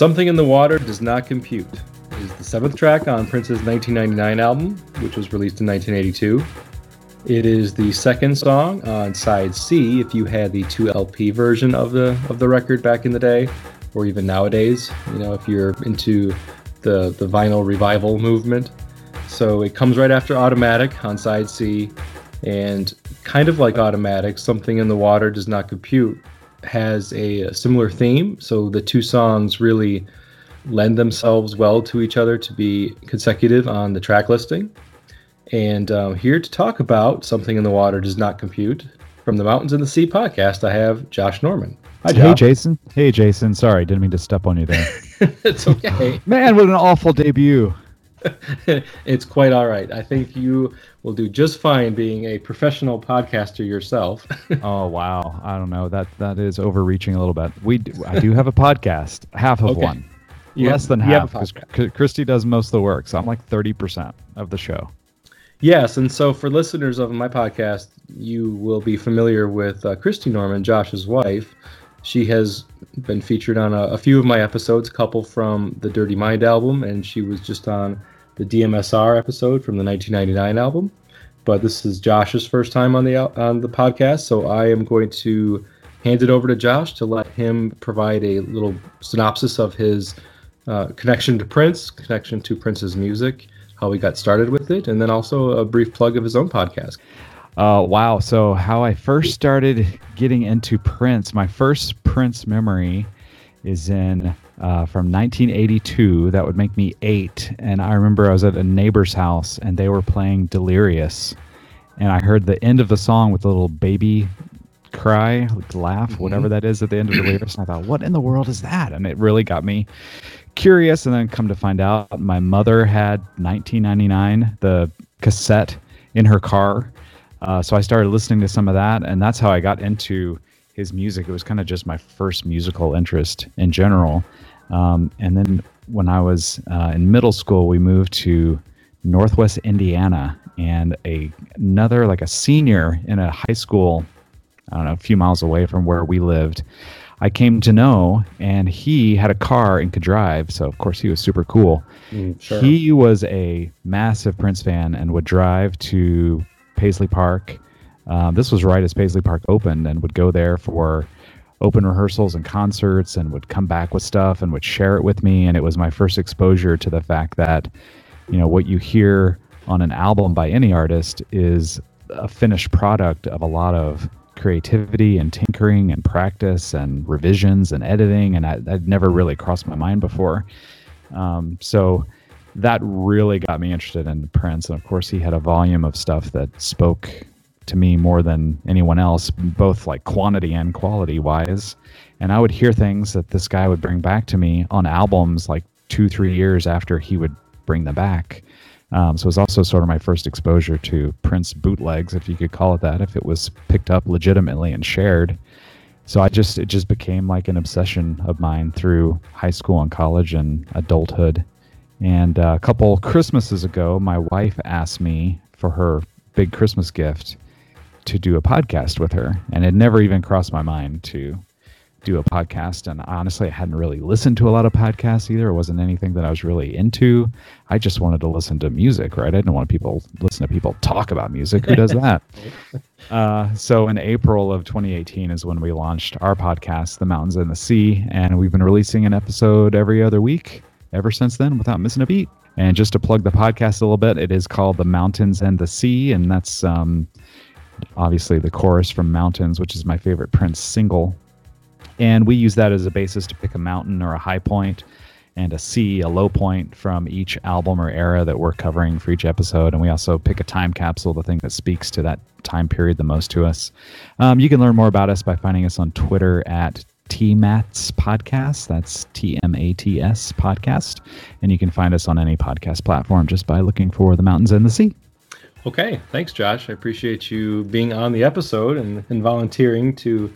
Something in the Water Does Not Compute is the seventh track on Prince's 1999 album, which was released in 1982. It is the second song on side C if you had the 2LP version of the of the record back in the day or even nowadays, you know, if you're into the the vinyl revival movement. So it comes right after Automatic on side C and kind of like Automatic, Something in the Water Does Not Compute has a, a similar theme. So the two songs really lend themselves well to each other to be consecutive on the track listing. And uh, here to talk about Something in the Water Does Not Compute from the Mountains and the Sea podcast, I have Josh Norman. Hi, Josh. Hey, Jason. Hey, Jason. Sorry, didn't mean to step on you there. it's okay. Man, what an awful debut. it's quite all right. I think you will do just fine being a professional podcaster yourself. oh wow, I don't know that that is overreaching a little bit. We do, I do have a podcast, half of okay. one, you less than half because Christy does most of the work. So I'm like thirty percent of the show. Yes, and so for listeners of my podcast, you will be familiar with uh, Christy Norman, Josh's wife. She has been featured on a, a, few of my episodes, a couple from the Dirty Mind album, and she was just on the DMSR episode from the 1999 album. But this is Josh's first time on the on the podcast, so I am going to hand it over to Josh to let him provide a little synopsis of his uh, connection to Prince, connection to Prince's music, how he got started with it, and then also a brief plug of his own podcast. Uh, wow. So, how I first started getting into Prince, my first Prince memory is in uh, from 1982. That would make me eight. And I remember I was at a neighbor's house and they were playing Delirious. And I heard the end of the song with a little baby cry, like laugh, mm-hmm. whatever that is at the end of Delirious. And I thought, what in the world is that? And it really got me curious. And then come to find out, my mother had 1999, the cassette in her car uh, so I started listening to some of that, and that's how I got into his music. It was kind of just my first musical interest in general. Um, and then when I was uh, in middle school, we moved to Northwest Indiana, and a another like a senior in a high school, I don't know, a few miles away from where we lived. I came to know, and he had a car and could drive, so of course he was super cool. Mm, sure. He was a massive Prince fan and would drive to Paisley Park. Um, this was right as Paisley Park opened, and would go there for open rehearsals and concerts, and would come back with stuff and would share it with me. And it was my first exposure to the fact that, you know, what you hear on an album by any artist is a finished product of a lot of creativity and tinkering and practice and revisions and editing, and I, would never really crossed my mind before. Um, so that really got me interested in Prince. And of course, he had a volume of stuff that spoke to me more than anyone else, both like quantity and quality wise. And I would hear things that this guy would bring back to me on albums like two, three years after he would bring them back. Um, so it was also sort of my first exposure to Prince bootlegs, if you could call it that, if it was picked up legitimately and shared. So I just it just became like an obsession of mine through high school and college and adulthood. And uh, a couple Christmases ago, my wife asked me for her big Christmas gift to do a podcast with her. And it never even crossed my mind to do a podcast. And honestly, I hadn't really listened to a lot of podcasts either. It wasn't anything that I was really into. I just wanted to listen to music, right? I didn't want people listen to people talk about music. Who does that? uh, so in April of 2018 is when we launched our podcast, The Mountains and the Sea. And we've been releasing an episode every other week ever since then without missing a beat. And just to plug the podcast a little bit, it is called The Mountains and the Sea. And that's um, obviously the chorus from Mountains, which is my favorite Prince single. And we use that as a basis to pick a mountain or a high point and a sea, a low point from each album or era that we're covering for each episode. And we also pick a time capsule, the thing that speaks to that time period the most to us. Um, you can learn more about us by finding us on Twitter at TMATS podcast. That's T M A T S podcast. And you can find us on any podcast platform just by looking for the mountains and the sea. Okay. Thanks, Josh. I appreciate you being on the episode and, and volunteering to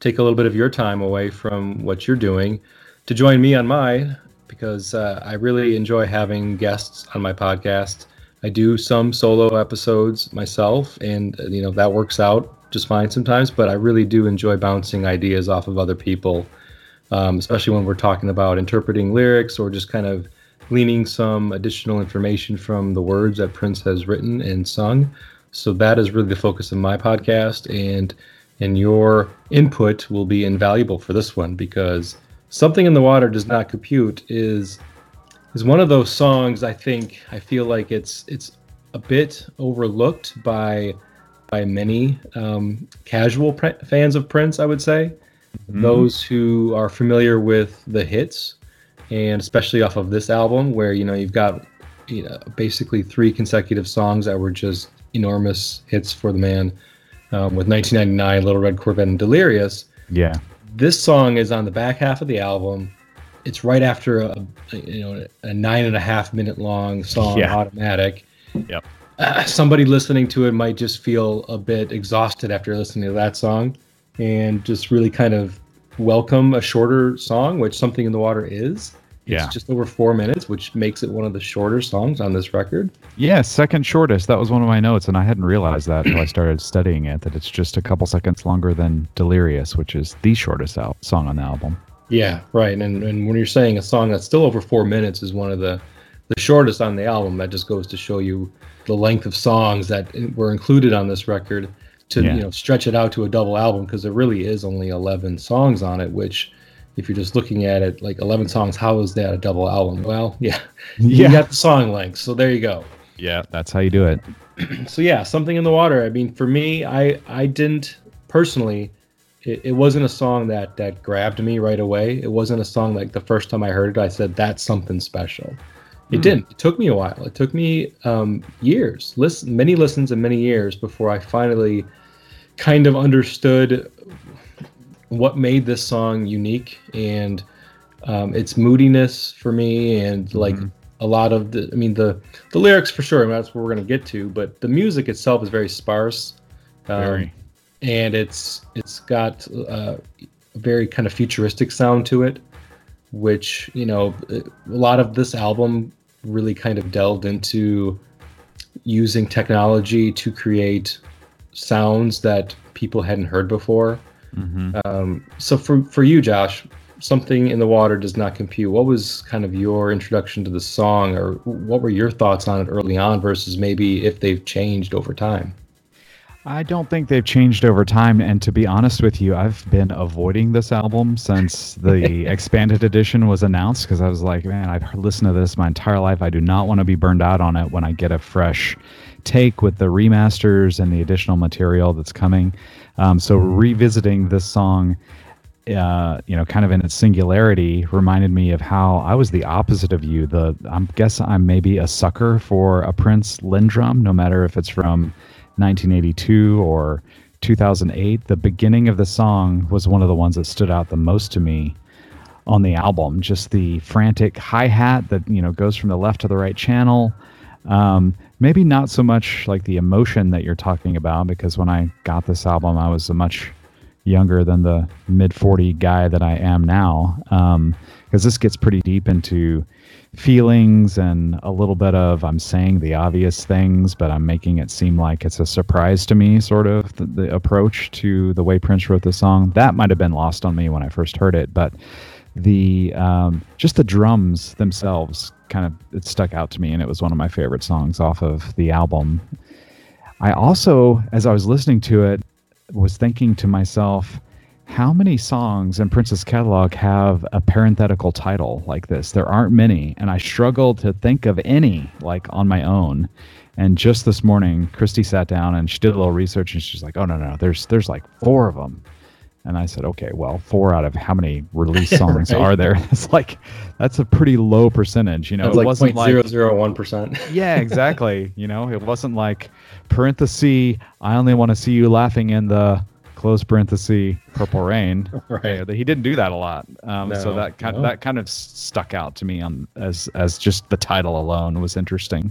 take a little bit of your time away from what you're doing to join me on mine because uh, I really enjoy having guests on my podcast. I do some solo episodes myself, and you know that works out just fine sometimes, but I really do enjoy bouncing ideas off of other people um, especially when we're talking about interpreting lyrics or just kind of gleaning some additional information from the words that Prince has written and sung. So that is really the focus of my podcast, and and your input will be invaluable for this one because something in the water does not compute is is one of those songs. I think I feel like it's it's a bit overlooked by by many um, casual pre- fans of Prince. I would say mm-hmm. those who are familiar with the hits and especially off of this album where you know you've got you know basically three consecutive songs that were just enormous hits for the man um, with 1999 little red corvette and delirious. Yeah. This song is on the back half of the album. It's right after a, you know a nine and a half minute long song yeah. automatic. Yep. Uh, somebody listening to it might just feel a bit exhausted after listening to that song and just really kind of welcome a shorter song, which Something in the Water is. Yeah. It's just over four minutes, which makes it one of the shorter songs on this record. Yeah, second shortest. That was one of my notes, and I hadn't realized that until I started studying it, that it's just a couple seconds longer than Delirious, which is the shortest al- song on the album. Yeah, right. And, and when you're saying a song that's still over four minutes is one of the, the shortest on the album, that just goes to show you the length of songs that uh, were included on this record to yeah. you know stretch it out to a double album because there really is only 11 songs on it which if you're just looking at it like 11 songs how is that a double album well yeah, yeah. you got the song length so there you go yeah that's how you do it so yeah something in the water i mean for me i i didn't personally it, it wasn't a song that that grabbed me right away it wasn't a song like the first time i heard it i said that's something special it mm. didn't. It took me a while. It took me um, years, listen, many listens and many years before I finally kind of understood what made this song unique and um, its moodiness for me, and mm-hmm. like a lot of the. I mean the the lyrics for sure. I mean, that's what we're gonna get to, but the music itself is very sparse. Um, very. And it's it's got uh, a very kind of futuristic sound to it which you know a lot of this album really kind of delved into using technology to create sounds that people hadn't heard before. Mm-hmm. Um, so for for you, Josh, something in the water does not compute. What was kind of your introduction to the song, or what were your thoughts on it early on versus maybe if they've changed over time? I don't think they've changed over time. And to be honest with you, I've been avoiding this album since the expanded edition was announced because I was like, man, I've listened to this my entire life. I do not want to be burned out on it when I get a fresh take with the remasters and the additional material that's coming. Um, so revisiting this song, uh, you know, kind of in its singularity, reminded me of how I was the opposite of you. The I guess I'm maybe a sucker for a Prince LinnDrum, no matter if it's from 1982 or 2008, the beginning of the song was one of the ones that stood out the most to me on the album. Just the frantic hi hat that you know goes from the left to the right channel. Um, maybe not so much like the emotion that you're talking about, because when I got this album, I was a much younger than the mid 40 guy that I am now. Because um, this gets pretty deep into feelings and a little bit of I'm saying the obvious things, but I'm making it seem like it's a surprise to me, sort of the, the approach to the way Prince wrote the song. That might have been lost on me when I first heard it, but the um, just the drums themselves kind of it stuck out to me, and it was one of my favorite songs off of the album. I also, as I was listening to it, was thinking to myself how many songs in Prince's catalog have a parenthetical title like this? There aren't many, and I struggled to think of any like on my own. And just this morning, Christy sat down and she did a little research, and she's like, "Oh no, no there's there's like four of them." And I said, "Okay, well, four out of how many release songs right. are there?" It's like that's a pretty low percentage, you know. It's it like wasn't like zero zero one percent. Yeah, exactly. you know, it wasn't like parenthesis. I only want to see you laughing in the close parenthesis purple rain right he didn't do that a lot um, no, so that kind, no. that kind of stuck out to me on as as just the title alone was interesting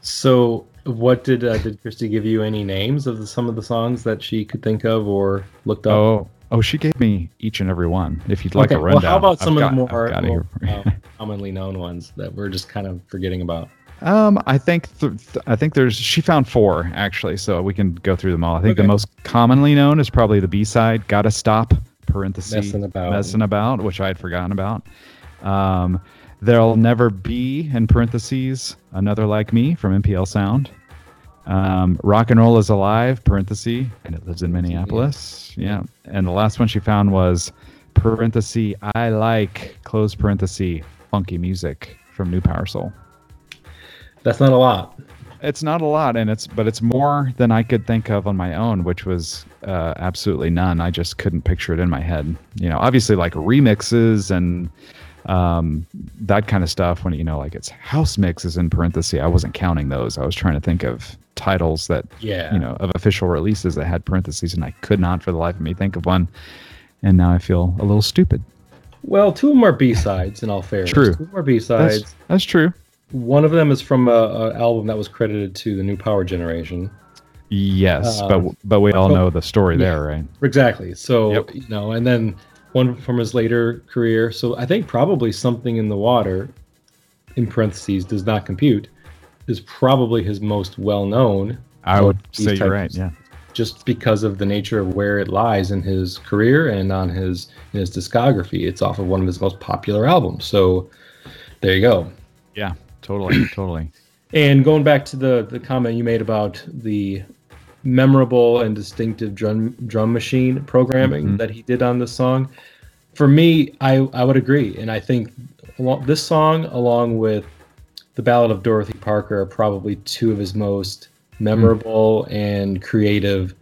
so what did uh, did christy give you any names of the, some of the songs that she could think of or looked up oh oh she gave me each and every one if you'd like okay, a rundown well, how about some I've of got, the more, more uh, commonly known ones that we're just kind of forgetting about um, I think th- th- I think there's she found four actually, so we can go through them all. I think okay. the most commonly known is probably the B side, "Gotta Stop," parentheses Messing About. messing about, which I had forgotten about. Um, There'll never be in parentheses another like me from MPLSound. Um, rock and roll is alive parenthesis and it lives in Minneapolis. Yeah, and the last one she found was parenthesis I like close parenthesis funky music from Newpower Soul. That's not a lot. It's not a lot, and it's but it's more than I could think of on my own, which was uh, absolutely none. I just couldn't picture it in my head. You know, obviously like remixes and um, that kind of stuff. When you know, like it's house mixes in parentheses. I wasn't counting those. I was trying to think of titles that Yeah. you know of official releases that had parentheses, and I could not for the life of me think of one. And now I feel a little stupid. Well, two of them are B sides. In all fairness, True. Two of are B sides. That's, that's true. One of them is from a, a album that was credited to the New Power Generation. Yes, Um, but but we all know the story yeah. there, right? Exactly. So Yep. you know, and then one from his later career. So I think probably something in the water, in parentheses, does not compute, is probably his most well known. I would say you're right. Yeah. Just because of the nature of where it lies in his career and on his in his discography, it's off of one of his most popular albums. So there you go. Yeah. Totally. totally. And going back to the the comment you made about the memorable and distinctive drum drum machine programming Mhm. that he did on this song, for me, I I would agree, and I think this song, along with the Ballad of Dorothy Parker, are probably two of his most memorable and creative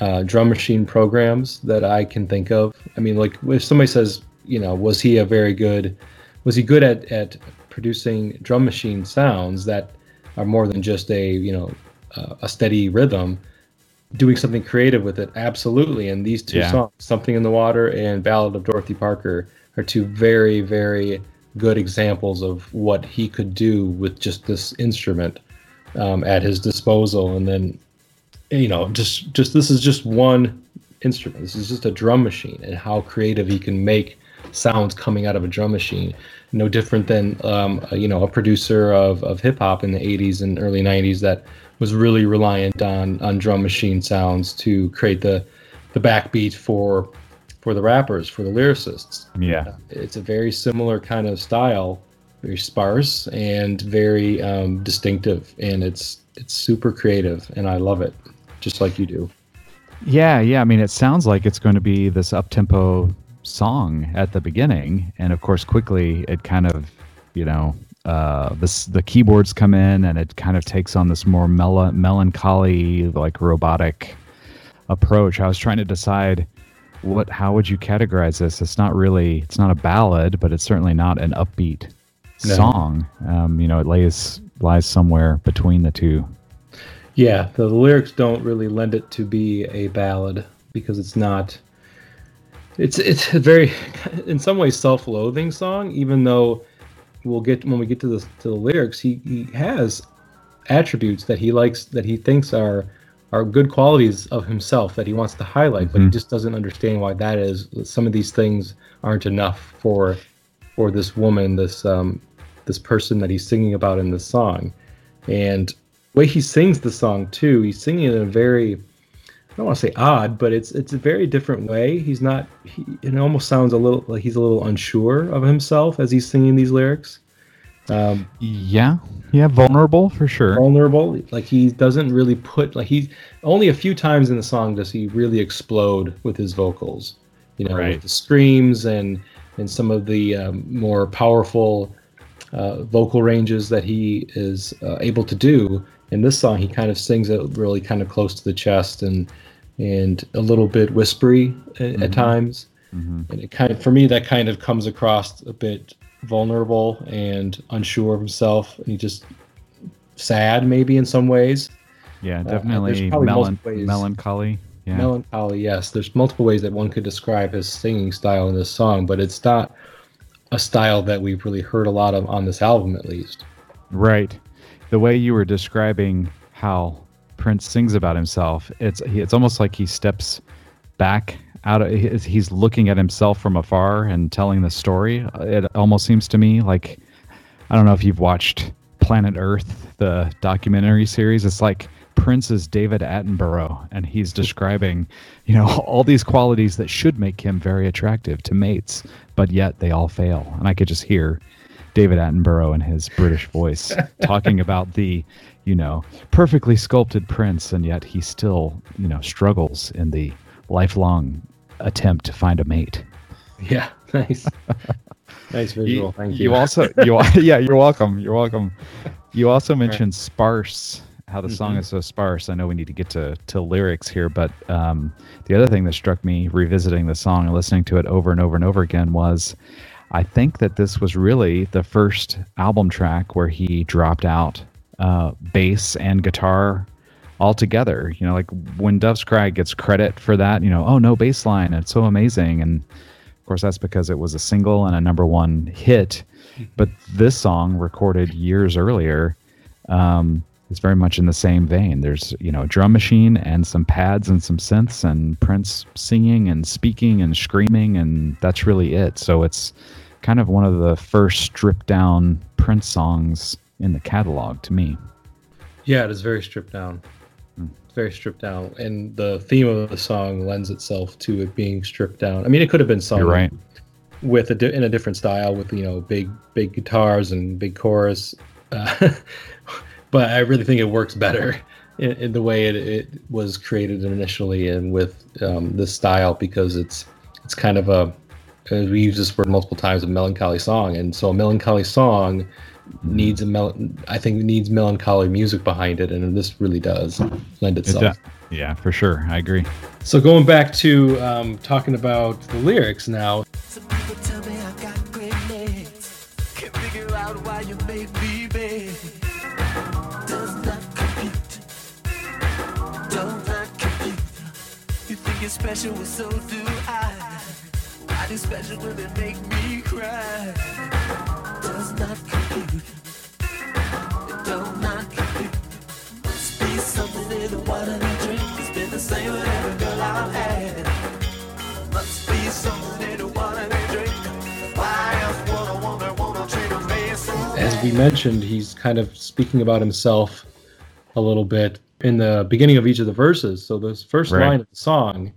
uh, drum machine programs that I can think of. I mean, like if somebody says, you know, was he a very good, was he good at at producing drum machine sounds that are more than just a you know uh, a steady rhythm? Doing something creative with it, absolutely. And these two Yeah. songs, "Something in the Water" and "Ballad of Dorothy Parker," are two very, very good examples of what he could do with just this instrument um, at his disposal. And then, you know, just just this is just one instrument. This is just a drum machine, and how creative he can make sounds coming out of a drum machine. No different than um, you know a producer of, of hip hop in the '80s and early '90s that was really reliant on on drum machine sounds to create the the backbeat for for the rappers for the lyricists Yeah. it's a very similar kind of style very sparse and very um, distinctive and it's it's super creative and i love it just like you do Yeah, yeah. I mean, it sounds like it's going to be this up tempo song at the beginning, and of course, quickly it kind of, you know, uh, this the keyboards come in, and it kind of takes on this more mel- melancholy, like robotic approach. I was trying to decide what how would you categorize this? It's not really, it's not a ballad, but it's certainly not an upbeat No. song. Um, you know, it lays lies somewhere between the two. yeah the, lyrics don't really lend it to be a ballad because it's not it's it's a very in some ways self-loathing song even though we'll get when we get to the to the lyrics he he has attributes that he likes that he thinks are are good qualities of himself that he wants to highlight but he Mhm. just doesn't understand why that is some of these things aren't enough for for this woman this um this person that he's singing about in this song and the way he sings the song too he's singing it in a very I don't want to say odd, but it's it's a very different way. He's not. He, it almost sounds a little like he's a little unsure of himself as he's singing these lyrics. Um, Yeah, yeah, vulnerable for sure. vulnerable, like he doesn't really put like he only a few times in the song does he really explode with his vocals. You know, Right. with the screams and and some of the um, more powerful uh, vocal ranges that he is uh, able to do. In this song, he kind of sings it really kind of close to the chest and and a little bit whispery at, at times. Mhm. And it kind of, for me, that kind of comes across a bit vulnerable and unsure of himself. And he just sad, maybe in some ways. Yeah, there's definitely probably melan- melancholy. Yeah. Melancholy, yes. There's multiple ways that one could describe his singing style in this song, but it's not a style that we've really heard a lot of on this album, at least. Right. The way you were describing how Prince sings about himself, it's it's almost like he steps back out of he's looking at himself from afar and telling the story. It almost seems to me like I don't know if you've watched Planet Earth, the documentary series. It's like Prince is David Attenborough, and he's describing, you know, all these qualities that should make him very attractive to mates, but yet they all fail. And I could just hear David Attenborough in his British voice talking about the, you know, perfectly sculpted Prince, and yet he still, you know, struggles in the lifelong attempt to find a mate. Yeah, nice. nice visual. Thank you. You also, you yeah, you're welcome. You're welcome. You also mentioned sparse, how the mm-hmm. song is so sparse. I know we need to get to to lyrics here, but um, the other thing that struck me revisiting the song and listening to it over and over and over again was, I think that this was really the first album track where he dropped out uh, bass and guitar altogether. You know, like when Doves Cry gets credit for that, you know, oh no bass line, it's so amazing, and of course, that's because it was a single and a number one hit. But this song, recorded years earlier, um, is very much in the same vein. There's you know a drum machine and some pads and some synths and Prince singing and speaking and screaming, and that's really it. So it's kind of one of the first stripped down Prince songs in the catalog to me. Yeah, it is very stripped down very stripped down, and the theme of the song lends itself to it being stripped down. I mean, it could have been sung right. with a di- in a different style, with you know big big guitars and big chorus, uh, but I really think it works better in, in the way it, it, was created initially and with um, this style because it's it's kind of a we use this word multiple times a melancholy song, and so a melancholy song needs a mel- I think needs melancholy music behind it, and this really does lend itself. It yeah, for sure, I agree. So going back to um, talking about the lyrics now. special, so do I. Why special will it make me cry? not compute. It don't not compute. Must be something in the water drink. It's been the same with every girl I've had. Must be something in the water drink. Why else would a woman wanna treat a man so As we mentioned, he's kind of speaking about himself a little bit in the beginning of each of the verses. So this first right. line of the song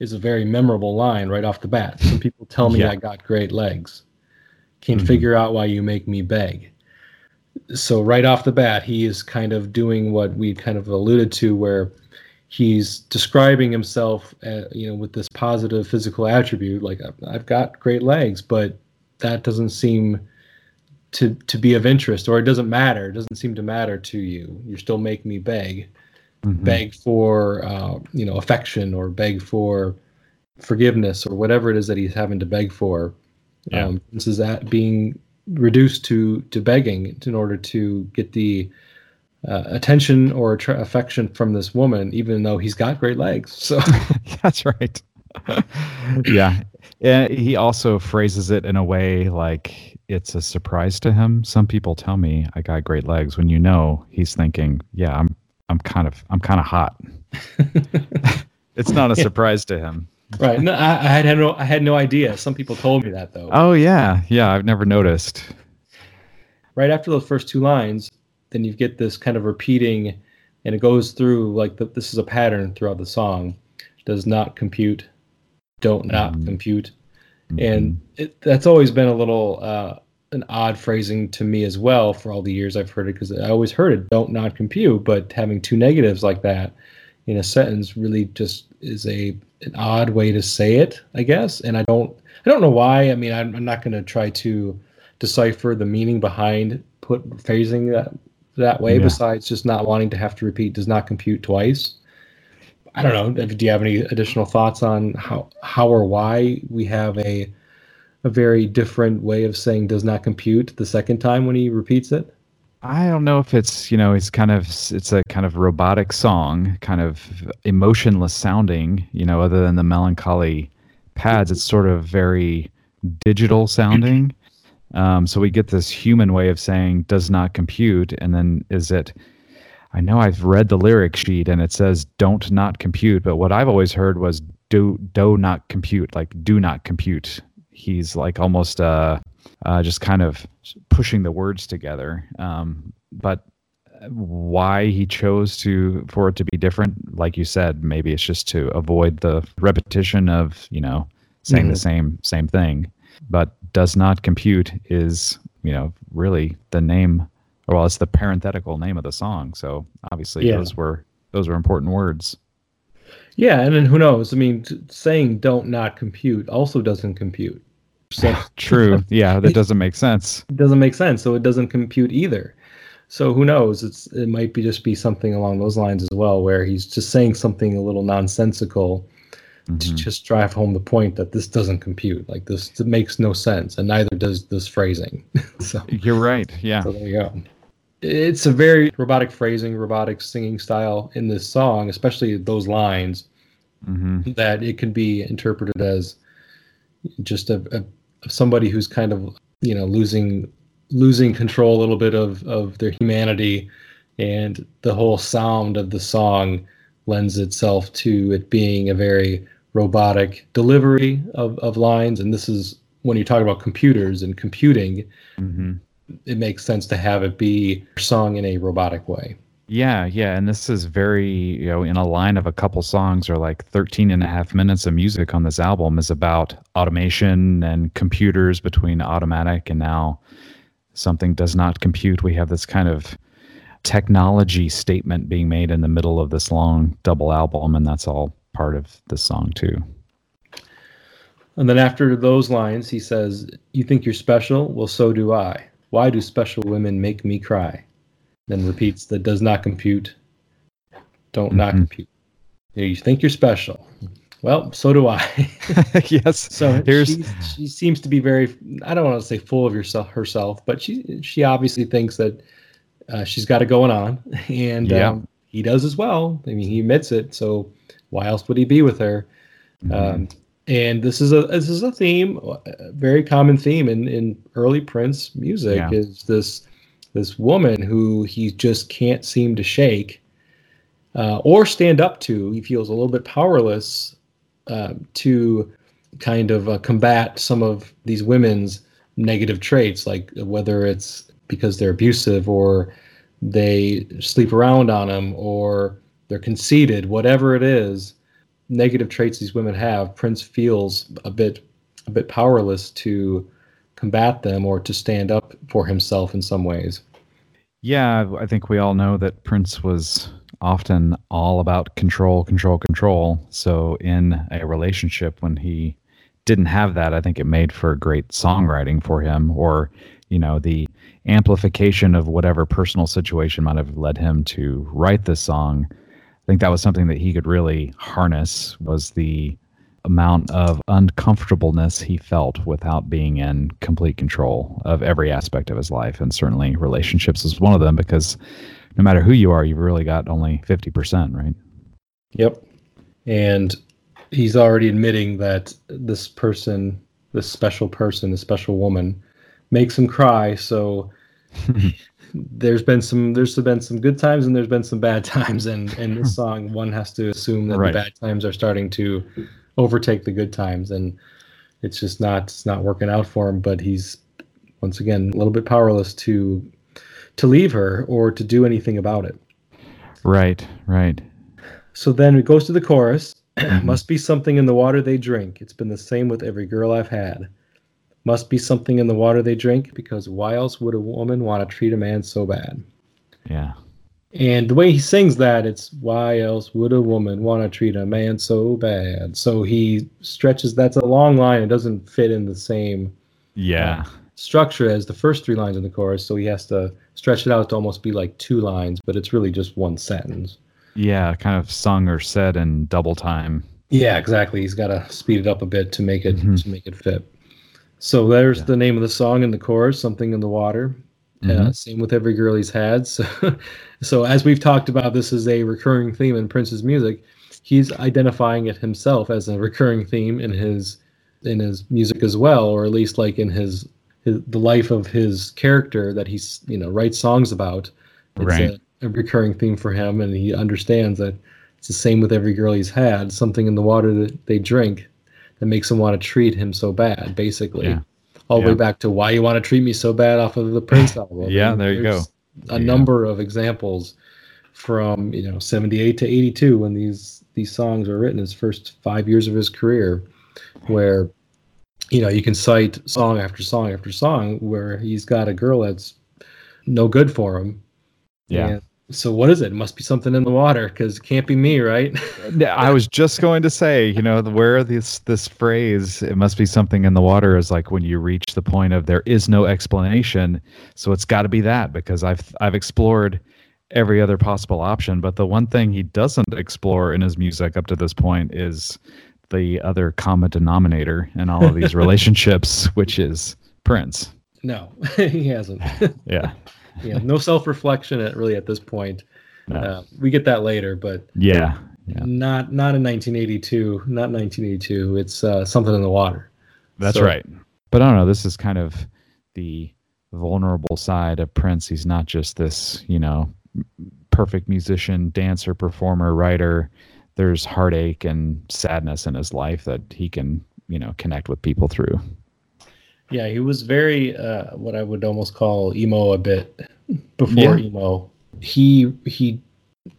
is a very memorable line right off the bat. Some people tell me yeah. I got great legs. Can't mm-hmm. figure out why you make me beg. So right off the bat, he is kind of doing what we kind of alluded to, where he's describing himself, uh, you know, with this positive physical attribute, like I've got great legs, but that doesn't seem to to be of interest, or it doesn't matter. It doesn't seem to matter to you. You're still making me beg, mm-hmm. beg for uh, you know affection, or beg for forgiveness, or whatever it is that he's having to beg for. Yeah. Um, this is that being reduced to to begging in order to get the uh, attention or tra- affection from this woman, even though he's got great legs. So that's right. yeah, and he also phrases it in a way like it's a surprise to him. Some people tell me I got great legs when you know he's thinking, yeah, I'm I'm kind of I'm kind of hot. it's not a surprise to him right. No, I, I, had no, I had no idea. Some people told me that though. Oh yeah, yeah. I've never noticed. Right after those first two lines, then you get this kind of repeating, and it goes through like the, this is a pattern throughout the song. Does not compute, don't not mm-hmm. compute, mm-hmm. and it, that's always been a little uh, an odd phrasing to me as well. For all the years I've heard it, because I always heard it don't not compute, but having two negatives like that in a sentence really just is a an odd way to say it, I guess. And I don't I don't know why. I mean, I'm, I'm not going to try to decipher the meaning behind put phrasing that that way. Yeah. Besides just not wanting to have to repeat does not compute twice. I don't know. Do you have any additional thoughts on how how or why we have a a very different way of saying does not compute the second time when he repeats it? I don't know if it's you know it's kind of it's a kind of robotic song, kind of emotionless sounding. You know, other than the melancholy pads, it's sort of very digital sounding. Um, so we get this human way of saying does not compute, and then is it? I know I've read the lyric sheet and it says don't not compute, but what I've always heard was do do not compute, like do not compute. He's like almost uh uh, just kind of pushing the words together. Um, but why he chose to for it to be different, like you said, maybe it's just to avoid the repetition of you know saying mm-hmm. the same same thing. But does not compute is you know really the name. Well, it's the parenthetical name of the song. So obviously yeah. those were those were important words. Yeah, and then who knows? I mean, t- saying "don't not compute" also doesn't compute. True. Yeah, that doesn't make sense. It doesn't make sense, so it doesn't compute either. So who knows? It's it might be just be something along those lines as well, where he's just saying something a little nonsensical mm-hmm. to just drive home the point that this doesn't compute. Like this makes no sense, and neither does this phrasing. so you're right. Yeah. So there you go. It's a very robotic phrasing, robotic singing style in this song, especially those lines, mm-hmm. that it can be interpreted as just a, a somebody who's kind of you know losing losing control a little bit of of their humanity and the whole sound of the song lends itself to it being a very robotic delivery of, of lines and this is when you talk about computers and computing mm-hmm. it makes sense to have it be sung in a robotic way yeah, yeah. And this is very, you know, in a line of a couple songs or like 13 and a half minutes of music on this album is about automation and computers between Automatic and now something does not compute. We have this kind of technology statement being made in the middle of this long double album, and that's all part of this song too. And then after those lines, he says, You think you're special? Well, so do I. Why do special women make me cry? Then repeats that does not compute. Don't mm-hmm. not compute. You, think you're special. Well, so do I. yes. So Here's... she seems to be very. I don't want to say full of yourself herself, but she she obviously thinks that uh, she's got it going on, and yeah. um, he does as well. I mean, he admits it. So why else would he be with her? Mm-hmm. Um, and this is a this is a theme, a very common theme in in early Prince music yeah. is this this woman who he just can't seem to shake uh, or stand up to. He feels a little bit powerless uh, to kind of uh, combat some of these women's negative traits, like whether it's because they're abusive or they sleep around on him or they're conceited, whatever it is, negative traits these women have. Prince feels a bit a bit powerless to combat them or to stand up for himself in some ways. Yeah, I think we all know that Prince was often all about control, control, control. So in a relationship, when he didn't have that, I think it made for great songwriting for him, or you know, the amplification of whatever personal situation might have led him to write this song. I think that was something that he could really harness was the amount of uncomfortableness he felt without being in complete control of every aspect of his life. And certainly relationships is one of them because no matter who you are, you've really got only 50%, right? Yep. And he's already admitting that this person, this special person, this special woman, makes him cry. So there's been some there's been some good times and there's been some bad times and in this song one has to assume that right. the bad times are starting to overtake the good times, and it's just not it's not working out for him. But he's once again a little bit powerless to to leave her or to do anything about it. Right, right. So then it goes to the chorus. Mm-hmm. Must be something in the water they drink. It's been the same with every girl I've had. Must be something in the water they drink because why else would a woman want to treat a man so bad? Yeah. And the way he sings that, it's why else would a woman want to treat a man so bad? So he stretches. That's a long line. It doesn't fit in the same yeah uh, structure as the first three lines in the chorus. So he has to stretch it out to almost be like two lines, but it's really just one sentence. Yeah, kind of sung or said in double time. Yeah, exactly. He's got to speed it up a bit to make it mm-hmm. to make it fit. So there's yeah. the name of the song in the chorus, "Something in the Water." Mm-hmm. Uh, same with every girl he's had. So, so as we've talked about, this is a recurring theme in Prince's music. He's identifying it himself as a recurring theme in his in his music as well, or at least like in his, his the life of his character that he's you know writes songs about. It's right. a, a recurring theme for him, and he understands that it's the same with every girl he's had. Something in the water that they drink that makes him want to treat him so bad, basically. Yeah all the yeah. way back to why you want to treat me so bad off of the Prince album. yeah, there you go. a yeah. number of examples from you know 78 to 82 when these these songs were written his first five years of his career where you know you can cite song after song after song where he's got a girl that's no good for him yeah and so what is it? It must be something in the water because it can't be me, right? I was just going to say, you know, where this this phrase "it must be something in the water" is like when you reach the point of there is no explanation, so it's got to be that because I've I've explored every other possible option, but the one thing he doesn't explore in his music up to this point is the other common denominator in all of these relationships, which is Prince. No, he hasn't. yeah yeah, no self reflection at really at this point. No. Uh, we get that later, but yeah, yeah, not not in 1982, not 1982. It's uh, something in the water. That's so, right. But I don't know. This is kind of the vulnerable side of Prince. He's not just this, you know, perfect musician, dancer, performer, writer. There's heartache and sadness in his life that he can, you know, connect with people through. Yeah, he was very uh, what I would almost call emo a bit before yeah. emo. He he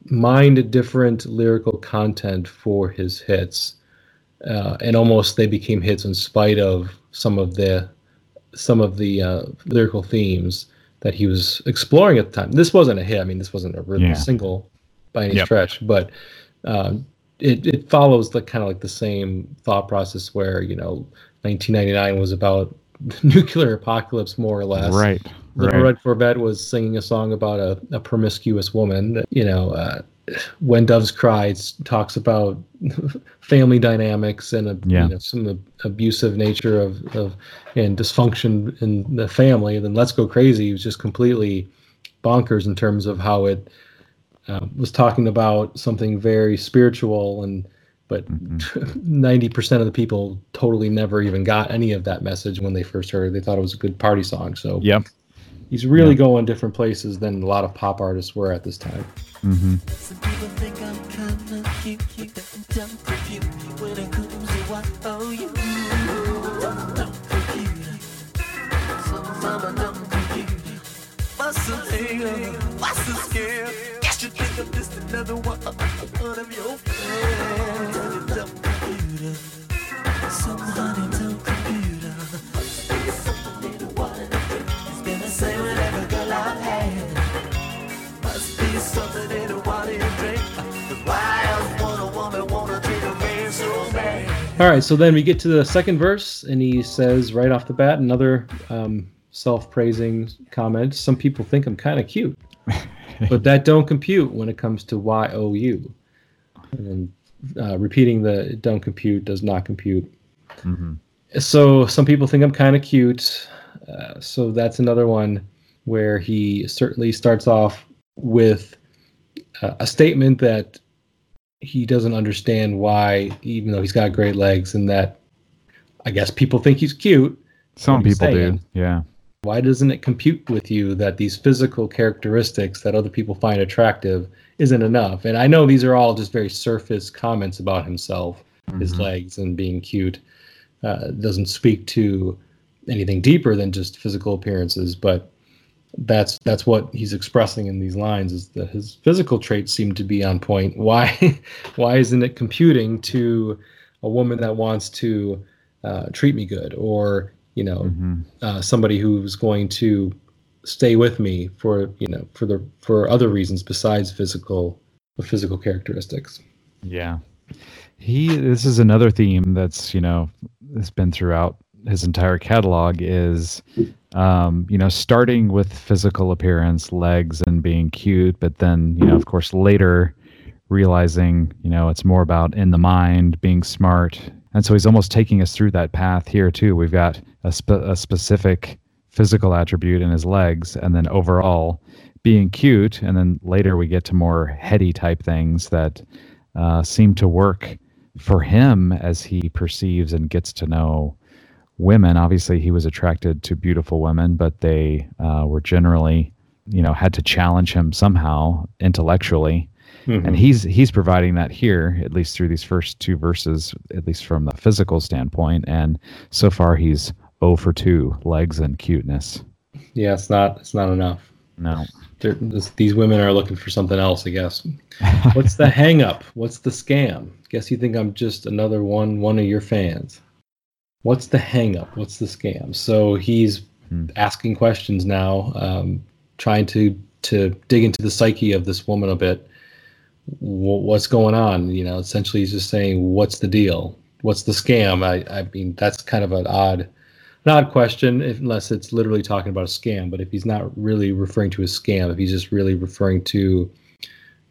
mined different lyrical content for his hits, uh, and almost they became hits in spite of some of the some of the uh, lyrical themes that he was exploring at the time. This wasn't a hit. I mean, this wasn't a real yeah. single by any yep. stretch, but um, it it follows the kind of like the same thought process where you know 1999 was about nuclear apocalypse, more or less. Right. Little right. Red Corvette was singing a song about a, a promiscuous woman. You know, uh, When Doves Cry talks about family dynamics and a, yeah. you know, some abusive nature of, of and dysfunction in the family. And then Let's Go Crazy was just completely bonkers in terms of how it uh, was talking about something very spiritual and but mm-hmm. 90% of the people totally never even got any of that message when they first heard it. They thought it was a good party song. So yep. he's really yep. going different places than a lot of pop artists were at this time. Mm-hmm. What's the scale? Guess you think I'm just another one of your friends. All right, so then we get to the second verse, and he says right off the bat another um, self-praising comment. Some people think I'm kind of cute, but that don't compute when it comes to Y O U. And uh, repeating the don't compute does not compute. Mm-hmm. So some people think I'm kind of cute. Uh, so that's another one where he certainly starts off with uh, a statement that he doesn't understand why, even though he's got great legs, and that I guess people think he's cute. Some people saying, do, yeah. Why doesn't it compute with you that these physical characteristics that other people find attractive isn't enough? And I know these are all just very surface comments about himself, mm-hmm. his legs, and being cute. Uh, doesn't speak to anything deeper than just physical appearances, but that's that's what he's expressing in these lines is that his physical traits seem to be on point. Why why isn't it computing to a woman that wants to uh, treat me good or you know mm-hmm. uh, somebody who's going to stay with me for you know for the for other reasons besides physical physical characteristics. Yeah. He this is another theme that's, you know, has been throughout his entire catalog is um, you know, starting with physical appearance, legs, and being cute, but then, you know, of course, later realizing, you know, it's more about in the mind, being smart. And so he's almost taking us through that path here, too. We've got a, spe- a specific physical attribute in his legs, and then overall being cute. And then later we get to more heady type things that uh, seem to work for him as he perceives and gets to know women. Obviously, he was attracted to beautiful women, but they uh, were generally, you know, had to challenge him somehow intellectually. Mm-hmm. And he's he's providing that here, at least through these first two verses, at least from the physical standpoint. And so far, he's 0 for 2, legs and cuteness. Yeah, it's not it's not enough. No. This, these women are looking for something else, I guess. What's the hang up? What's the scam? Guess you think I'm just another one one of your fans. What's the hang up? What's the scam? So he's hmm. asking questions now, um, trying to to dig into the psyche of this woman a bit. W- what's going on? You know, essentially he's just saying, "What's the deal? What's the scam?" I I mean, that's kind of an odd an odd question if, unless it's literally talking about a scam. But if he's not really referring to a scam, if he's just really referring to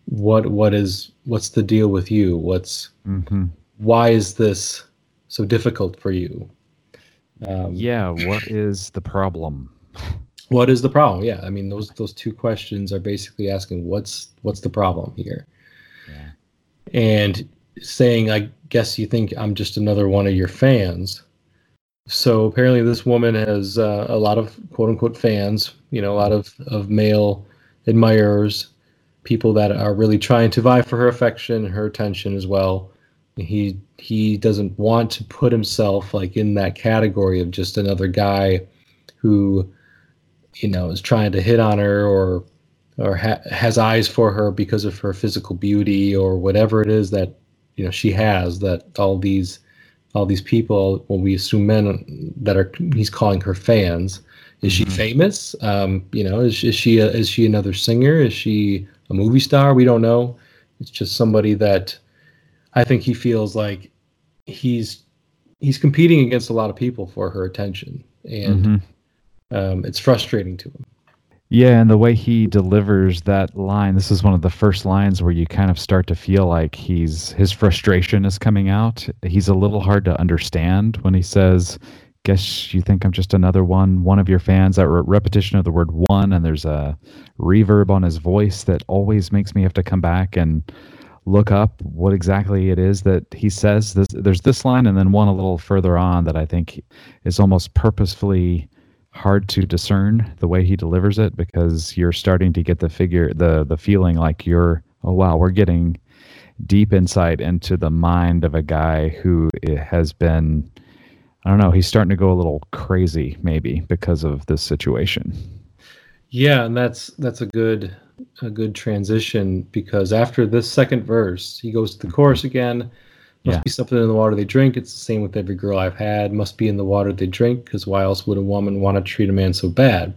what what is what's the deal with you? What's mm-hmm. why is this so difficult for you? Um, yeah, what is the problem? What is the problem? Yeah, I mean those those two questions are basically asking what's what's the problem here, yeah. and saying I guess you think I'm just another one of your fans so apparently, this woman has uh, a lot of quote unquote fans. You know, a lot of of male admirers, people that are really trying to vie for her affection and her attention as well. He he doesn't want to put himself like in that category of just another guy who, you know, is trying to hit on her or or ha- has eyes for her because of her physical beauty or whatever it is that you know she has that all these all these people, well, we assume men that are he's calling her fans. Is she mm-hmm. famous? Um, you know, is, is she a, is she another singer? Is she a movie star? We don't know. It's just somebody that I think he feels like he's he's competing against a lot of people for her attention, and mm-hmm. um, it's frustrating to him. Yeah, and the way he delivers that line, this is one of the first lines where you kind of start to feel like he's his frustration is coming out. He's a little hard to understand when he says, "Guess you think I'm just another one, one of your fans." That re- repetition of the word "one" and there's a reverb on his voice that always makes me have to come back and look up what exactly it is that he says. This, there's this line and then one a little further on that I think is almost purposefully hard to discern the way he delivers it because you're starting to get the figure the the feeling like you're oh wow we're getting deep insight into the mind of a guy who has been I don't know he's starting to go a little crazy maybe because of this situation. Yeah, and that's that's a good a good transition because after this second verse, he goes to the chorus again must yeah. be something in the water they drink. It's the same with every girl I've had. Must be in the water they drink, because why else would a woman want to treat a man so bad?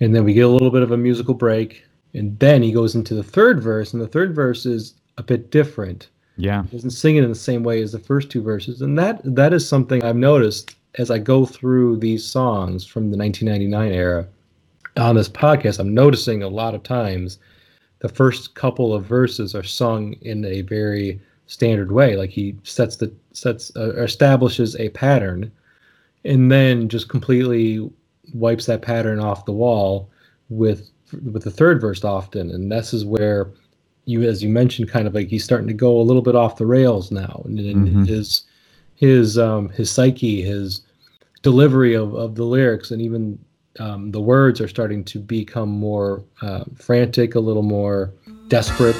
And then we get a little bit of a musical break, and then he goes into the third verse, and the third verse is a bit different. Yeah, he doesn't sing it in the same way as the first two verses, and that that is something I've noticed as I go through these songs from the 1999 era on this podcast. I'm noticing a lot of times the first couple of verses are sung in a very standard way. Like he sets the sets uh, establishes a pattern, and then just completely wipes that pattern off the wall with with the third verse often. And this is where you, as you mentioned, kind of like he's starting to go a little bit off the rails now, and, and mm-hmm. his his um, his psyche, his delivery of, of the lyrics, and even um, the words are starting to become more uh, frantic, a little more desperate.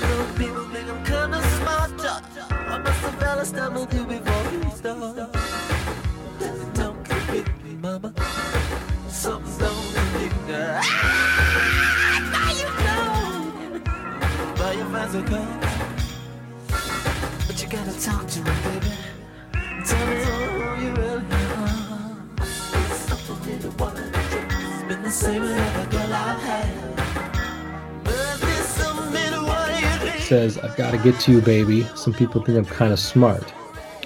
Says, I've got to get to you, baby. Some people think I'm kind of smart.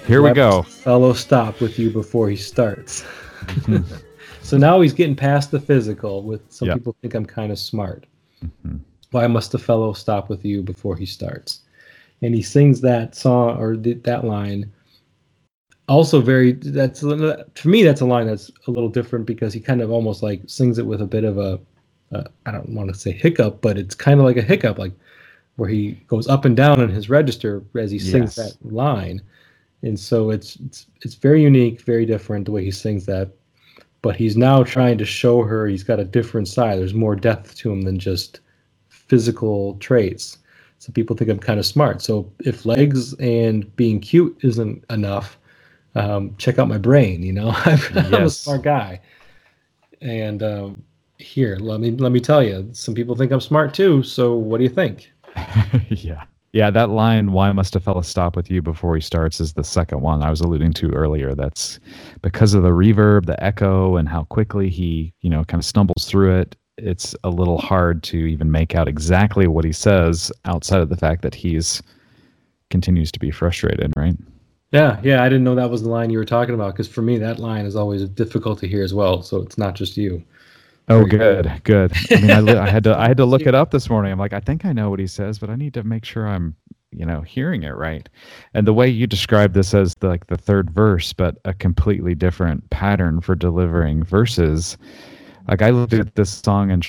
Here we go. Fellow stop with you before he starts. Mm-hmm. so now he's getting past the physical with some yep. people think I'm kind of smart. Mm-hmm. Why must a fellow stop with you before he starts? And he sings that song or th- that line. Also, very that's to me that's a line that's a little different because he kind of almost like sings it with a bit of a uh, I don't want to say hiccup, but it's kind of like a hiccup, like where he goes up and down in his register as he sings yes. that line. And so it's, it's it's very unique, very different the way he sings that. But he's now trying to show her he's got a different side. There's more depth to him than just physical traits. So people think I'm kind of smart. So if legs and being cute isn't enough, um, check out my brain. You know, I'm, yes. I'm a smart guy, and um, here, let me let me tell you, some people think I'm smart too. So what do you think? yeah. Yeah, that line, why must a fella stop with you before he starts, is the second one I was alluding to earlier. That's because of the reverb, the echo, and how quickly he, you know, kind of stumbles through it. It's a little hard to even make out exactly what he says outside of the fact that he's continues to be frustrated, right? Yeah, yeah, I didn't know that was the line you were talking about because for me that line is always difficult to hear as well. So it's not just you. Oh, good, good. I mean, I, I, had to I had to look it up this morning. I'm like, I think I know what he says, but I need to make sure I'm, you know, hearing it right. And the way you describe this as the, like the third verse, but a completely different pattern for delivering verses. Like I looked at this song and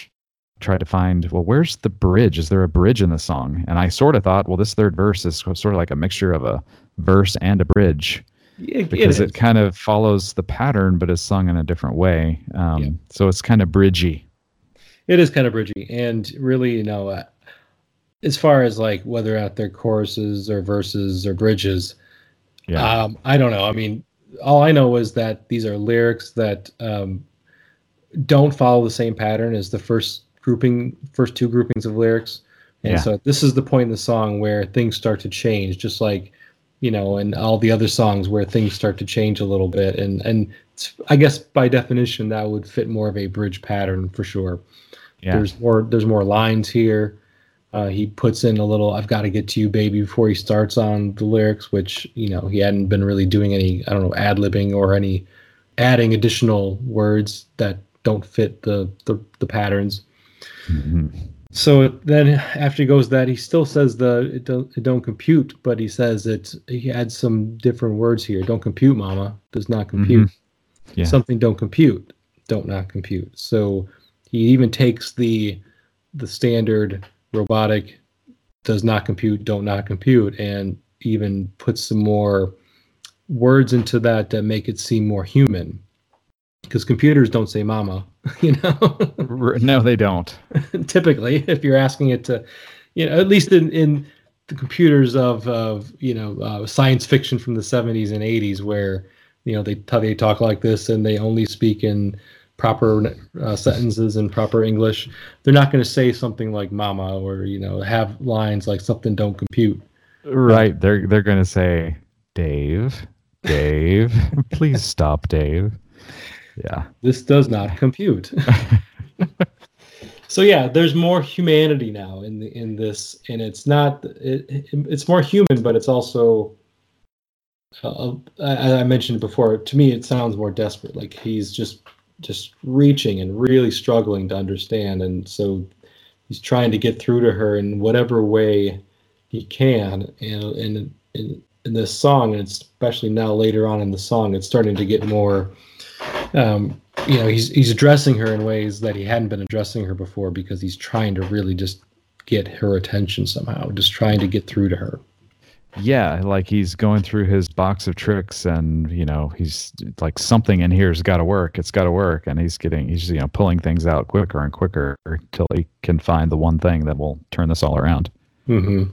tried to find, well, where's the bridge? Is there a bridge in the song? And I sort of thought, well, this third verse is sort of like a mixture of a verse and a bridge it, because it, it, kind of follows the pattern but is sung in a different way. Um, yeah. So it's kind of bridgy. It is kind of bridgy, and really, you know, uh, as far as like whether out they're choruses or verses or bridges, yeah, um, I don't know. I mean, all I know is that these are lyrics that um, don't follow the same pattern as the first grouping, first two groupings of lyrics. And yeah. so this is the point in the song where things start to change, just like you know, and all the other songs where things start to change a little bit. And and I guess by definition that would fit more of a bridge pattern for sure. Yeah. There's more there's more lines here. Uh, he puts in a little "I've got to get to you, baby" before he starts on the lyrics, which you know he hadn't been really doing any I don't know ad libbing or any adding additional words that don't fit the the, the patterns. Mm-hmm. So then after he goes that, he still says the it don't, it don't compute, but he says it he adds some different words here. Don't compute, mama. Does not compute. Mm-hmm. Yeah. Something don't compute. Don't not compute. So he even takes the the standard robotic does not compute, don't not compute, and even puts some more words into that that make it seem more human because computers don't say mama you know? No they don't. Typically if you're asking it to you know at least in in the computers of of you know uh, science fiction from the 70s and 80s where you know they they talk like this and they only speak in proper uh, sentences and proper english they're not going to say something like mama or you know have lines like something don't compute. Right. They're they're going to say dave dave please stop dave yeah. This does not compute. so yeah, there's more humanity now in the in this, and it's not it, it it's more human, but it's also. Uh, as I mentioned before, to me it sounds more desperate. Like he's just just reaching and really struggling to understand, and so he's trying to get through to her in whatever way he can. And in, in, in this song, and especially now later on in the song, it's starting to get more um, you know, he's he's addressing her in ways that he hadn't been addressing her before because he's trying to really just get her attention somehow, just trying to get through to her. Yeah, like he's going through his box of tricks, and you know, he's like something in here's got to work. It's got to work, and he's getting he's you know pulling things out quicker and quicker until he can find the one thing that will turn this all around. Mm-hmm.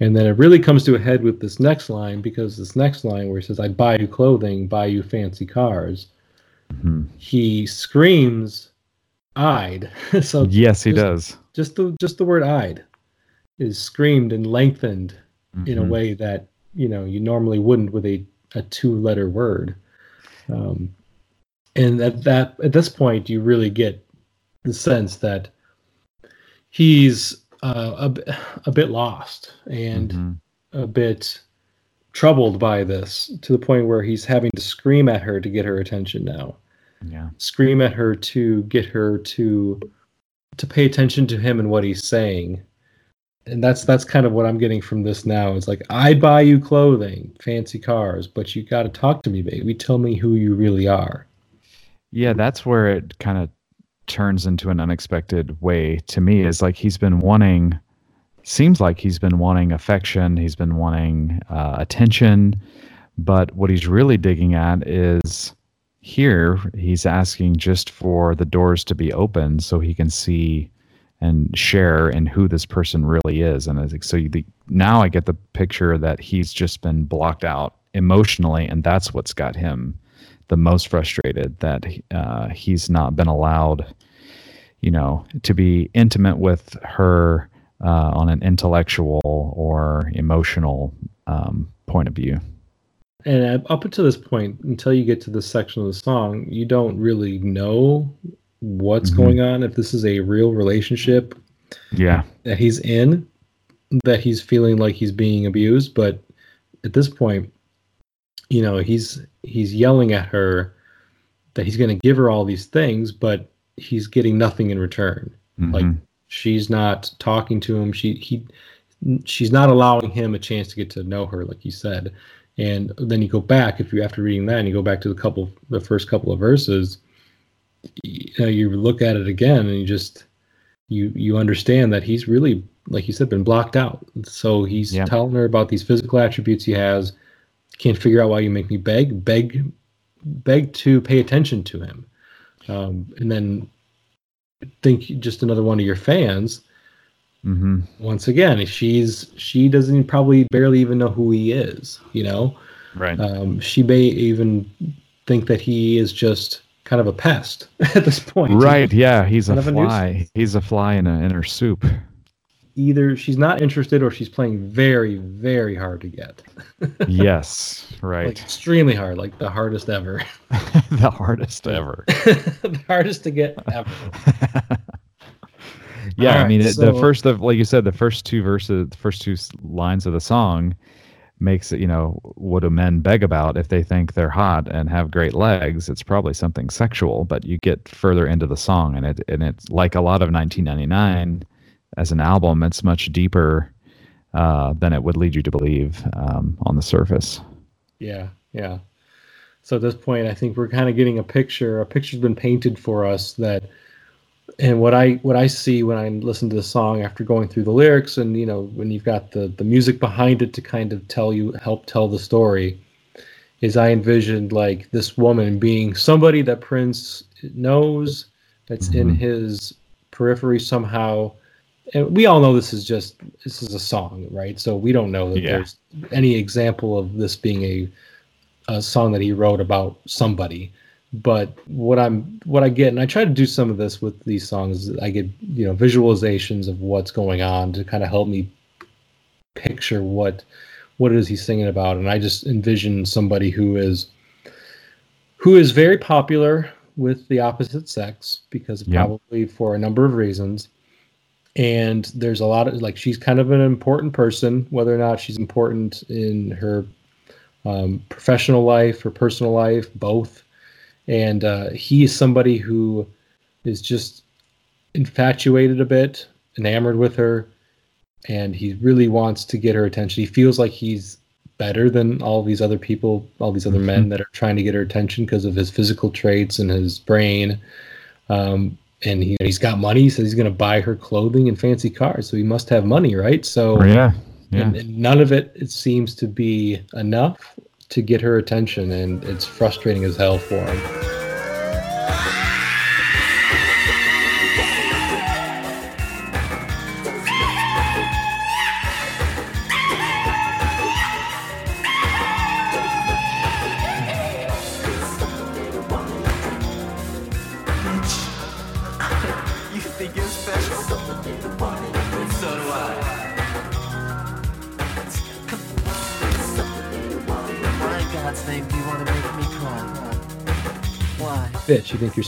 And then it really comes to a head with this next line because this next line where he says, "I buy you clothing, buy you fancy cars." Mm-hmm. he screams "eyed." so yes, he just, does. Just the just the word "eyed" is screamed and lengthened mm-hmm. in a mm-hmm. way that you know you normally wouldn't with a a two letter word. Um, and at that at this point, you really get the sense that he's uh, a, a bit lost and mm-hmm. a bit troubled by this to the point where he's having to scream at her to get her attention now yeah. scream at her to get her to to pay attention to him and what he's saying. And that's that's kind of what i'm getting from this now. It's like i buy you clothing fancy cars but you got to talk to me baby. Tell me who you really are. Yeah that's where it kind of turns into an unexpected way to me is like he's been wanting seems like he's been wanting affection he's been wanting uh, attention but what he's really digging at is here, he's asking just for the doors to be open so he can see and share in who this person really is. And I think so. The, now I get the picture that he's just been blocked out emotionally, and that's what's got him the most frustrated. That uh, he's not been allowed, you know, to be intimate with her uh, on an intellectual or emotional um, point of view. And up until this point, until you get to this section of the song, you don't really know what's mm-hmm. going on. If this is a real relationship, yeah, that he's in, that he's feeling like he's being abused. But at this point, you know, he's he's yelling at her that he's going to give her all these things, but he's getting nothing in return. Mm-hmm. Like she's not talking to him. She he she's not allowing him a chance to get to know her, like you said. And then you go back if you after reading that and you go back to the couple the first couple of verses, you, know, you look at it again and you just you you understand that he's really like you said been blocked out. So he's yeah. telling her about these physical attributes he has. Can't figure out why you make me beg, beg, beg to pay attention to him. Um, and then think just another one of your fans Mm-hmm. Once again, she's she doesn't probably barely even know who he is. You know, right? Um, she may even think that he is just kind of a pest at this point. Right? Yeah, he's kind a fly. A he's a fly in a in her soup. Either she's not interested or she's playing very, very hard to get. yes, right. Like extremely hard, like the hardest ever. the hardest ever. the hardest to get ever yeah, right, I mean, so, the first, the, like you said, the first two verses, the first two lines of the song makes it, you know, what do men beg about if they think they're hot and have great legs? It's probably something sexual, but you get further into the song and it, and it's like a lot of 1999 as an album, it's much deeper uh, than it would lead you to believe um, on the surface. Yeah, yeah. So at this point, I think we're kind of getting a picture. A picture's been painted for us that and what I what I see when I listen to the song after going through the lyrics and you know when you've got the the music behind it to kind of tell you help tell the story is I envisioned like this woman being somebody that Prince knows that's mm-hmm. in his periphery somehow and we all know this is just this is a song right so we don't know that yeah. there's any example of this being a a song that he wrote about somebody but what i'm what i get and i try to do some of this with these songs i get you know visualizations of what's going on to kind of help me picture what what it is he's singing about. And i just envision somebody who is who is very popular with the opposite sex because yep. probably for a number of reasons. And there's a lot of like she's kind of an important person whether or not she's important in her um, professional life or personal life both and uh, he is somebody who is just infatuated a bit, enamored with her, and he really wants to get her attention. He feels like he's better than all these other people, all these other mm-hmm. men that are trying to get her attention because of his physical traits and his brain. Um, and he, he's got money. so he's going to buy her clothing and fancy cars, so he must have money, right? So oh, yeah, yeah. And, and none of it it seems to be enough to get her attention, and it's frustrating as hell for him.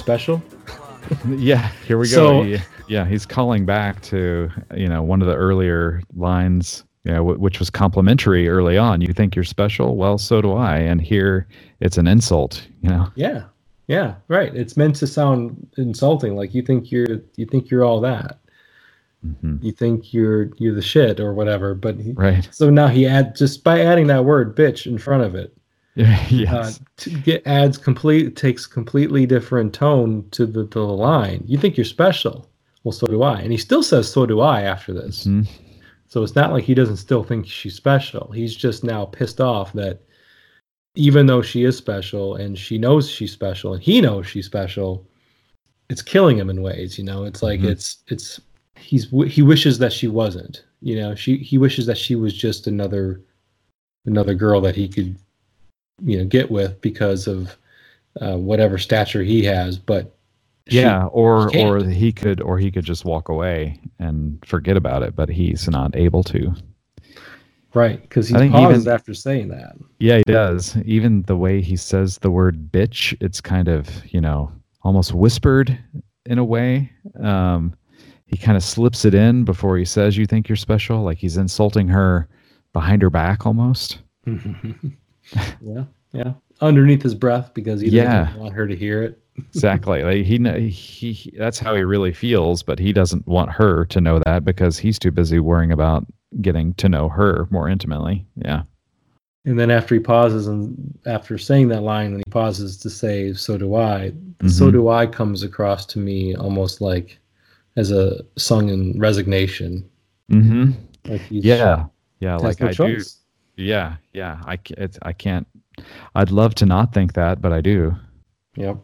Special? yeah, here we go. So, yeah, he's calling back to you know one of the earlier lines, you know, w- which was complimentary early on. You think you're special? Well, so do I. And here it's an insult. You know. Yeah, yeah, right. It's meant to sound insulting, like you think you're you think you're all that. Mm-hmm. You think you're you're the shit or whatever, but he, right. So now he add just by adding that word "bitch" in front of it, yes. Uh, to get adds complete takes completely different tone to the, to the line. You think you're special. Well, so do I. And he still says so do I after this. Mm-hmm. So it's not like he doesn't still think she's special. He's just now pissed off that even though she is special and she knows she's special and he knows she's special, it's killing him in ways, you know. It's like mm-hmm. it's it's he's he wishes that she wasn't. You know, she he wishes that she was just another another girl that he could you know get with because of uh, whatever stature he has. But yeah, or she or he could or he could just walk away and forget about it, but he's not able to. Right, because he pauses even- after saying that. Yeah, he does. Even the way he says the word bitch, it's kind of, you know, almost whispered in a way. Um, he kind of slips it in before he says you think you're special, like he's insulting her behind her back almost. yeah, yeah. Underneath his breath because he Yeah. doesn't want her to hear it. Exactly. like he, he he that's how he really feels, but he doesn't want her to know that because he's too busy worrying about getting to know her more intimately. Yeah. And then after he pauses and after saying that line, then he pauses to say, "So do I." The "So do I" comes across to me almost like as a sung in resignation. Mhm. Like Yeah. Yeah, like I do. Choice. Yeah, yeah. I ca- it's, I can't. I'd love to not think that, but I do. Yep.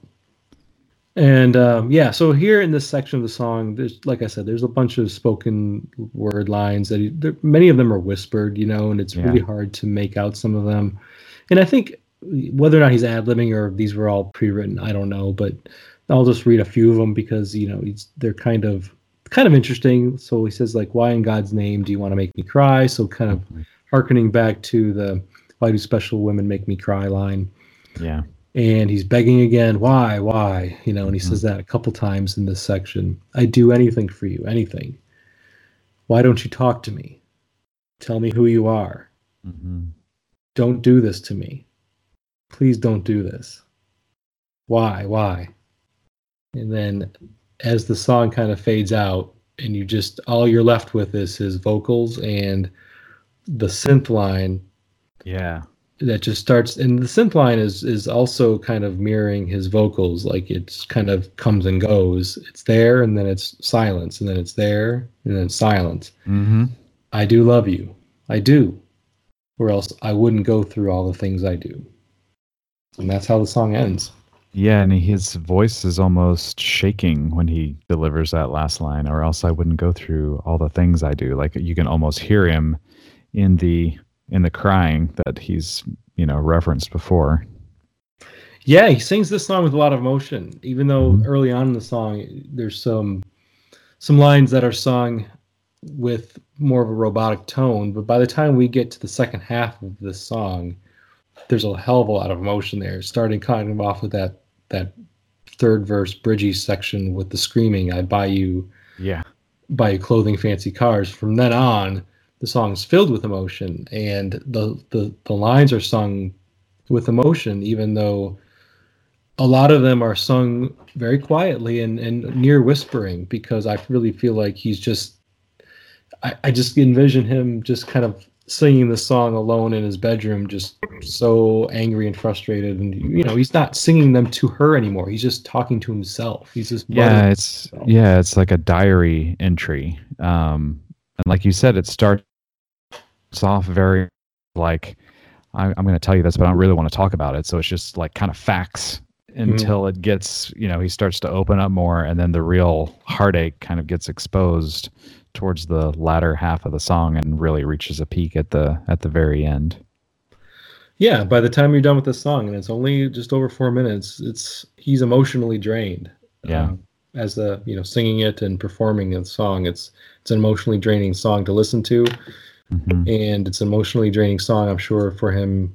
And um, yeah, so here in this section of the song, there's like I said, there's a bunch of spoken word lines that he, there, many of them are whispered, you know, and it's Yeah. really hard to make out some of them. And I think whether or not he's ad libbing or these were all pre-written, I don't know, but I'll just read a few of them because you know he's, they're kind of kind of interesting. So he says like, "Why in God's name do you want to make me cry?" So kind of harkening back to the "Why do special women make me cry?" line. Yeah. and he's begging again why? Why? You know and he says that a couple times in this section. I do anything for you anything. Why don't you talk to me? Tell me who you are. Hmm don't do this to me. Please don't do this. Why? Why? And then as the song kind of fades out and you just all you're left with is his vocals and the synth line Yeah. that just starts and the synth line is is also kind of mirroring his vocals like it's kind of comes and goes. It's there and then it's silence and then it's there and then silence. Hmm i do love you. I do. Or else i wouldn't go through all the things i do. And that's how the song ends. Yeah, and his voice is almost shaking when he delivers that last line, or else I wouldn't go through all the things I do. Like you can almost hear him in the in the crying that he's you know referenced before. yeah he sings this song with a lot of emotion even though Mhm. early on in the song there's some some lines that are sung with more of a robotic tone but by the time we get to the second half of this song there's a hell of a lot of emotion there starting kind of off with that that third verse bridgie section with the screaming i buy you Yeah. buy you clothing fancy cars from then on the song is filled with emotion and the the, the lines are sung with emotion even though a lot of them are sung very quietly and, and near whispering because i really feel like he's just I, I just envision him just kind of singing the song alone in his bedroom just so angry and frustrated and you know he's not singing them to her anymore he's just talking to himself he's just Yeah, it's himself. yeah, it's like a diary entry. Um, and like you said, it starts off very like I, I'm going to tell you this, but I don't really want to talk about it. So it's just like kind of facts until it gets, you know, he starts to open up more, and then the real heartache kind of gets exposed towards the latter half of the song, and really reaches a peak at the at the very end. Yeah, by the time you're done with the song, and it's only just over four minutes, it's he's emotionally drained. Yeah. Um, as the you know singing it and performing the song, it's it's an emotionally draining song to listen to, Mhm. and it's an emotionally draining song, I'm sure, for him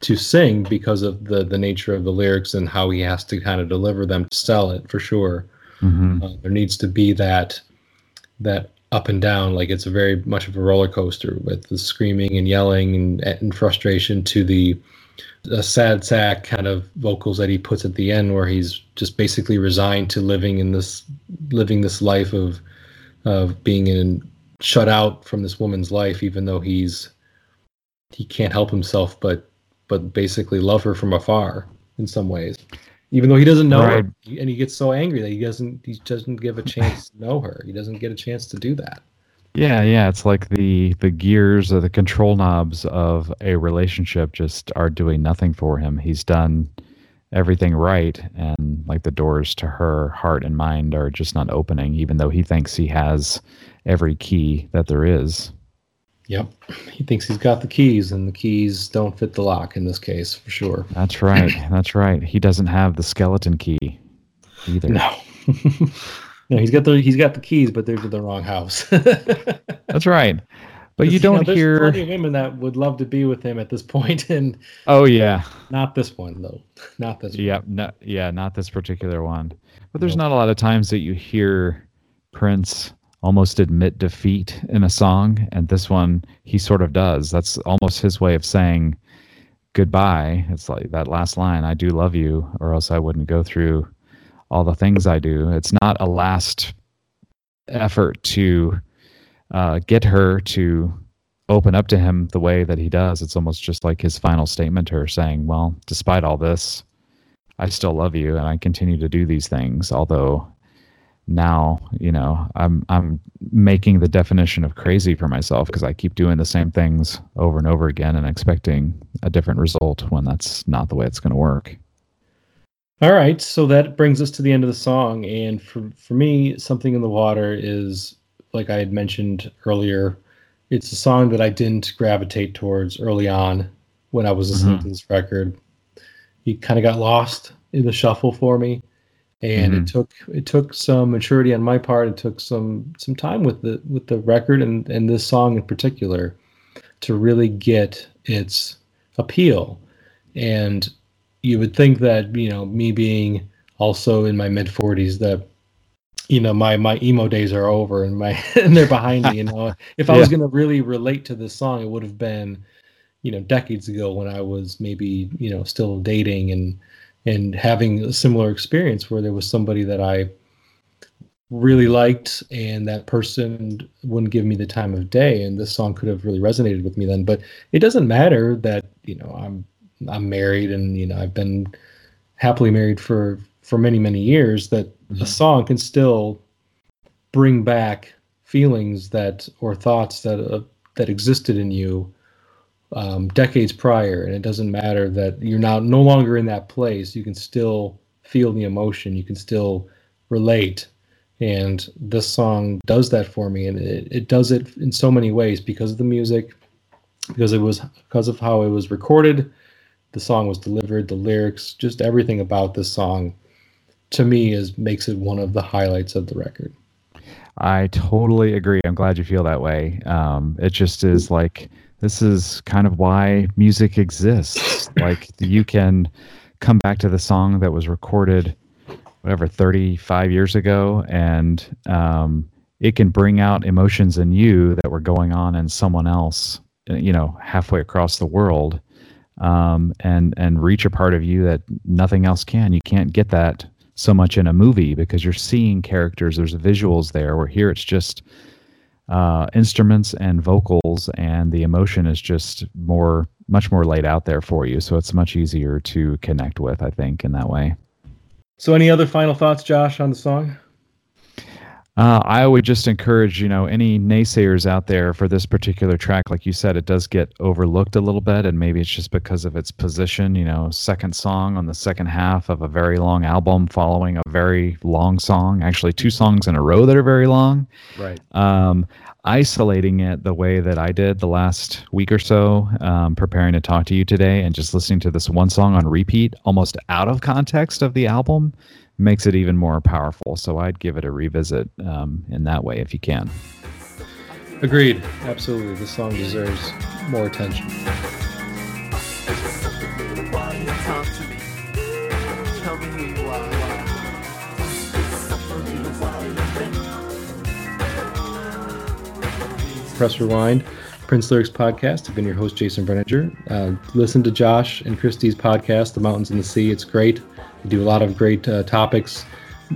to sing because of the the nature of the lyrics and how he has to kind of deliver them to sell it for sure. Mhm. Uh, there needs to be that that up and down like it's a very much of a roller coaster with the screaming and yelling and, and frustration to the, the sad sack kind of vocals that he puts at the end where he's just basically resigned to living in this living this life of of being in shut out from this woman's life even though he's he can't help himself but but basically love her from afar in some ways even though he doesn't know Right. her and he gets so angry that he doesn't he doesn't give a chance to know her he doesn't get a chance to do that Yeah, yeah, it's like the the gears or the control knobs of a relationship just are doing nothing for him. He's done everything right and like the doors to her heart and mind are just not opening even though he thinks he has every key that there is. yep he thinks he's got the keys and the keys don't fit the lock in this case for sure That's right. That's right. He doesn't have the skeleton key either. no no, he's got the he's got the keys, but they're to the wrong house. That's right. But you don't you know, hear plenty of women that would love to be with him at this point. and oh yeah, not this one though, not this. Yeah, no, yeah, not this particular one. But there's not a lot of times that you hear Prince almost admit defeat in a song, and this one he sort of does. That's almost his way of saying goodbye. It's like that last line, "I do love you," or else I wouldn't go through all the things I do. It's not a last effort to uh, get her to open up to him the way that he does. It's almost just like his final statement to her saying, Well, despite all this, I still love you and I continue to do these things, although now, you know, I'm I'm making the definition of crazy for myself because I keep doing the same things over and over again and expecting a different result when that's not the way it's going to work. All right, so that brings us to the end of the song and for for me, something in the water is like I had mentioned earlier, it's a song that I didn't gravitate towards early on when I was listening mm-hmm. to this record. He kind of got lost in the shuffle for me, and mm-hmm. it took it took some maturity on my part. It took some some time with the with the record and and this song in particular to really get its appeal. And you would think that you know me being also in my mid 40s that you know my my emo days are over and my and they're behind me you know if i yeah. was going to really relate to this song it would have been you know decades ago when i was maybe you know still dating and and having a similar experience where there was somebody that i really liked and that person wouldn't give me the time of day and this song could have really resonated with me then but it doesn't matter that you know i'm i'm married and you know i've been happily married for for many many years that mm-hmm. a song can still bring back feelings that or thoughts that uh, that existed in you um, decades prior and it doesn't matter that you're now no longer in that place you can still feel the emotion you can still relate and this song does that for me and it, it does it in so many ways because of the music because it was because of how it was recorded the song was delivered the lyrics just everything about this song to me is makes it one of the highlights of the record. I totally agree. I'm glad you feel that way. Um, it just is like this is kind of why music exists. like you can come back to the song that was recorded, whatever, 35 years ago, and um, it can bring out emotions in you that were going on in someone else, you know, halfway across the world, um, and and reach a part of you that nothing else can. You can't get that so much in a movie because you're seeing characters there's visuals there where here it's just uh, instruments and vocals and the emotion is just more much more laid out there for you. So it's much easier to connect with i think in that way. So any other final thoughts josh on the song uh, I would just encourage, you know, any naysayers out there for this particular track. Like you said, it does get overlooked a little bit, and maybe it's just because of its position. You know, second song on the second half of a very long album, following a very long song. Actually, two songs in a row that are very long. Right. Um, isolating it the way that I did the last week or so, um, preparing to talk to you today, and just listening to this one song on repeat, almost out of context of the album makes it even more powerful. So I'd give it a revisit um, in that way if you can. Agreed. Absolutely. The song deserves more attention. Press Rewind, Prince Lyrics Podcast. I've been your host, Jason Brenninger. Uh, listen to Josh and Christy's podcast, The Mountains and the Sea. It's great They do a lot of great uh, topics.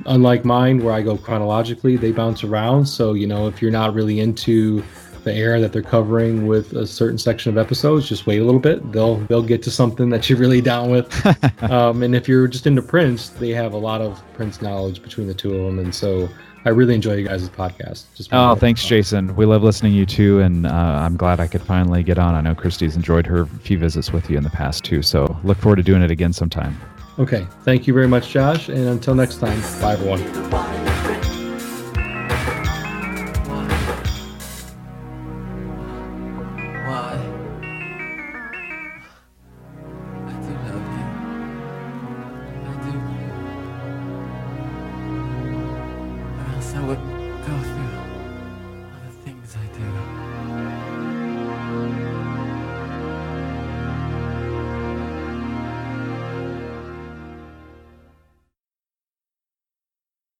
Unlike mine, where I go chronologically, they bounce around. So, you know, if you're not really into the era that they're covering with a certain section of episodes, just wait a little bit. They'll they'll get to something that you're really down with. um, and if you're just into Prince, they have a lot of Prince knowledge between the two of them, and so I really enjoy you guys' podcast. Just oh, thanks, Jason. We love listening to you too, and uh, I'm glad I could finally get on. I know Christy's enjoyed her few visits with you in the past too, so look forward to doing it again sometime. Okay. Thank you very much, Josh. And until next time, bye, everyone.